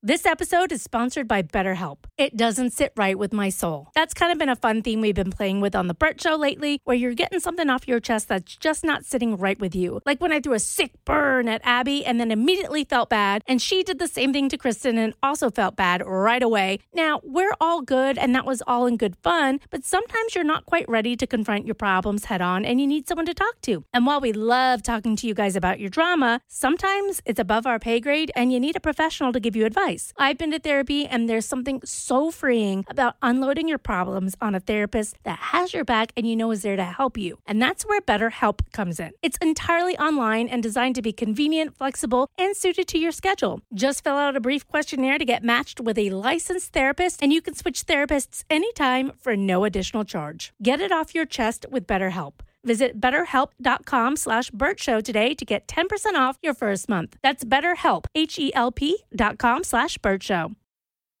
This episode is sponsored by BetterHelp. It doesn't sit right with my soul. That's kind of been a fun theme we've been playing with on The Bert Show lately, where you're getting something off your chest that's just not sitting right with you. Like when I threw a sick burn at Abby and then immediately felt bad, and she did the same thing to Kristen and also felt bad right away. Now, we're all good and that was all in good fun, but sometimes you're not quite ready to confront your problems head on and you need someone to talk to. And while we love talking to you guys about your drama, sometimes it's above our pay grade and you need a professional to give you advice advice. I've been to therapy, and there's something so freeing about unloading your problems on a therapist that has your back and you know is there to help you. And that's where BetterHelp comes in. It's entirely online and designed to be convenient, flexible, and suited to your schedule. Just fill out a brief questionnaire to get matched with a licensed therapist, and you can switch therapists anytime for no additional charge. Get it off your chest with BetterHelp. Visit betterhelp.com slash Show today to get 10% off your first month. That's betterhelp, H-E-L-P dot com slash Show.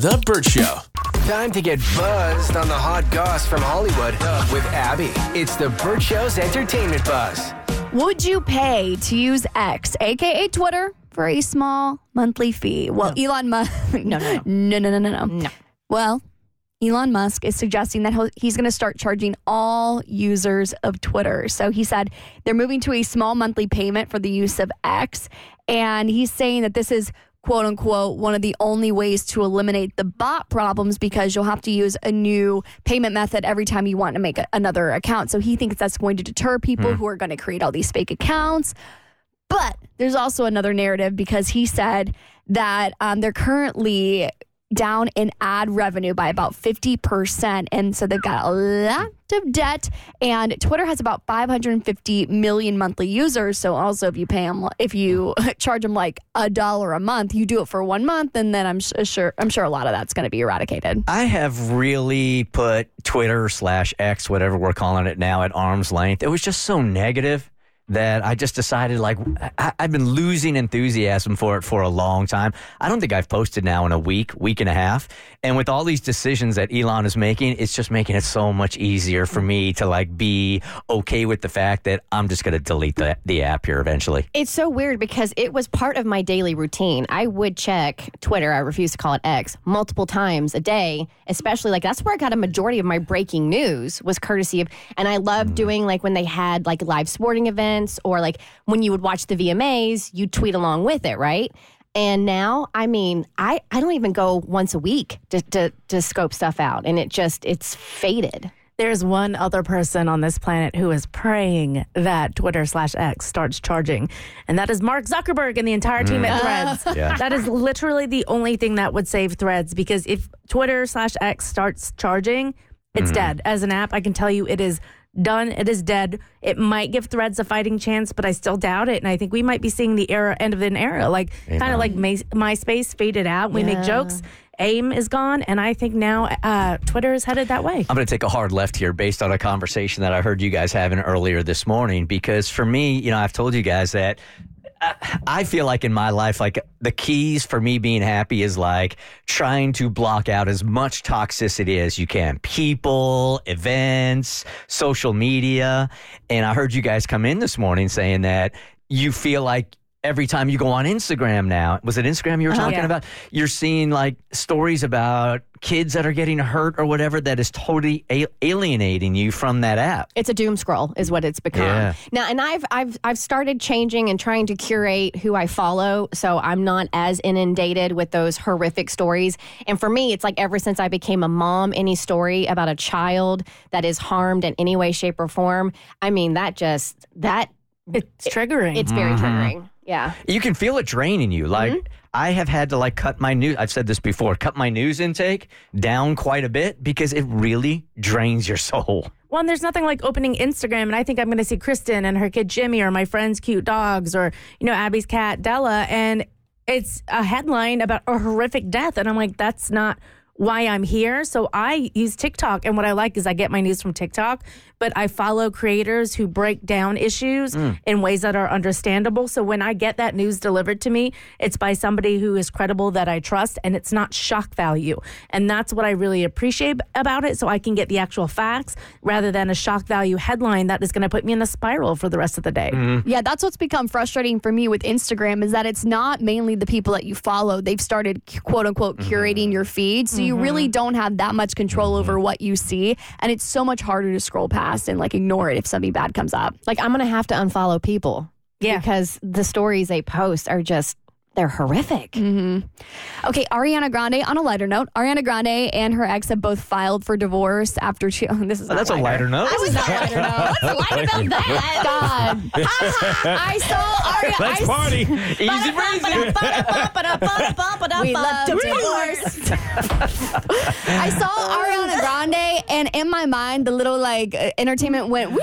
The Bert Show. Time to get buzzed on the hot goss from Hollywood with Abby. It's the Bert Show's entertainment buzz. Would you pay to use X, aka Twitter, for a small monthly fee? Well, Elon Musk. No, no, no, no, no, no, no. No. Well, Elon Musk is suggesting that he's going to start charging all users of Twitter. So he said they're moving to a small monthly payment for the use of X. And he's saying that this is quote unquote one of the only ways to eliminate the bot problems because you'll have to use a new payment method every time you want to make a, another account. So he thinks that's going to deter people Hmm. who are going to create all these fake accounts. But there's also another narrative because he said that um, they're currently down in ad revenue by about 50%. And so they've got a lot of debt. And Twitter has about 550 million monthly users. So also, if you pay them, if you charge them like a dollar a month, you do it for one month. And then I'm uh, sure, I'm sure a lot of that's going to be eradicated. I have really put Twitter slash X, whatever we're calling it now, at arm's length. It was just so negative that I just decided like I, I've been losing enthusiasm for it for a long time. I don't think I've posted now in a week, week and a half. And with all these decisions that Elon is making, it's just making it so much easier for me to like be okay with the fact that I'm just going to delete the, the app here eventually. It's so weird because it was part of my daily routine. I would check Twitter, I refuse to call it X, multiple times a day, especially like that's where I got a majority of my breaking news was courtesy of and I loved mm. doing like when they had like live sporting events or like when you would watch the VMAs, you tweet along with it, right? And now, I mean, I, I don't even go once a week to, to, to scope stuff out. And it just, it's faded. There's one other person on this planet who is praying that Twitter slash X starts charging, and that is Mark Zuckerberg and the entire team at mm. Threads. Yeah. That is literally the only thing that would save Threads because if Twitter slash X starts charging, it's mm. dead. As an app, I can tell you it is done. It is dead. It might give Threads a fighting chance, but I still doubt it. And I think we might be seeing the era end of an era, like kind of like My, MySpace faded out. We make jokes. AIM is gone, and I think now uh, Twitter is headed that way. I'm going to take a hard left here based on a conversation that I heard you guys having earlier this morning. Because for me, you know, I've told you guys that I- feel like in my life, like the keys for me being happy is like trying to block out as much toxicity as you can people, events, social media. And I heard you guys come in this morning saying that you feel like every time you go on Instagram now, was it Instagram you were uh-huh. talking Yeah. about? You're seeing like stories about kids that are getting hurt or whatever that is totally a- alienating you from that app. It's a doom scroll, is what it's become. Yeah. Now, and I've I've I've started changing and trying to curate who I follow, so I'm not as inundated with those horrific stories. And for me, it's like ever since I became a mom, any story about a child that is harmed in any way, shape, or form, I mean, that just that It's triggering. it's very mm-hmm. triggering. Yeah. You can feel it draining you. Like mm-hmm. I have had to like cut my news. I've said this before. Cut my news intake down quite a bit because it really drains your soul. Well, and there's nothing like opening Instagram, and I think I'm going to see Kristen and her kid Jimmy, or my friend's cute dogs, or you know Abby's cat Della, and it's a headline about a horrific death. And I'm like, that's not why I'm here. So I use TikTok. And what I like is I get my news from TikTok, but I follow creators who break down issues mm. in ways that are understandable. So when I get that news delivered to me, it's by somebody who is credible that I trust and it's not shock value. And that's what I really appreciate about it. So I can get the actual facts rather than a shock value headline that is going to put me in a spiral for the rest of the day. Mm-hmm. Yeah, that's what's become frustrating for me with Instagram is that it's not mainly the people that you follow. They've started quote unquote curating mm. your feed. So you really mm-hmm. don't have that much control over mm-hmm. what you see. And it's so much harder to scroll past and like ignore it if something bad comes up. Like I'm gonna have to unfollow people. Yeah. Because the stories they post are just they're horrific. Mm-hmm. Okay, Ariana Grande, on a lighter note, Ariana Grande and her ex have both filed for divorce after she. Oh, this is not That's a lighter note. This was not lighter note. What's light about that? God. I saw Ariana. Let's I, party. Easy breezy. We love divorce. I saw Ariana Grande, and in my mind, the little like uh, entertainment went, woo!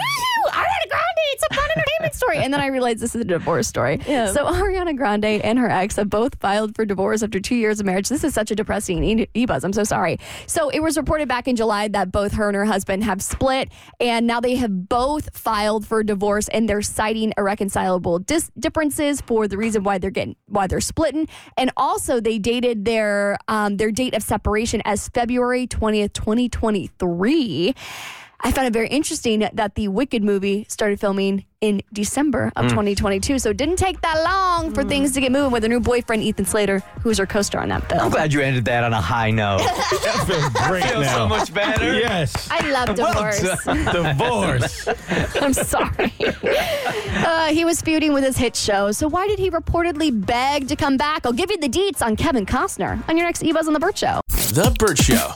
Ariana Grande, it's a fun entertainment story. And then I realized this is a divorce story. Yeah. So Ariana Grande and her ex have both filed for divorce after two years of marriage. This is such a depressing e- e-buzz. I'm so sorry. So it was reported back in July that both her and her husband have split, and now they have both filed for divorce, and they're citing irreconcilable dis- differences for the reason why they're getting why they're splitting, and also they dated their um, their date of separation as February 20th, 2023. I found it very interesting that the Wicked movie started filming in December of 2022. So it didn't take that long for things to get moving with her new boyfriend, Ethan Slater, who's her co star on that film. I'm glad you ended that on a high note. That feels great Feels now. so much better. Yes. I love divorce. Divorce. I'm sorry. Uh, he was feuding with his hit show. So why did he reportedly beg to come back? I'll give you the deets on Kevin Costner on your next E Buzz on the Bert Show. The Bert Show.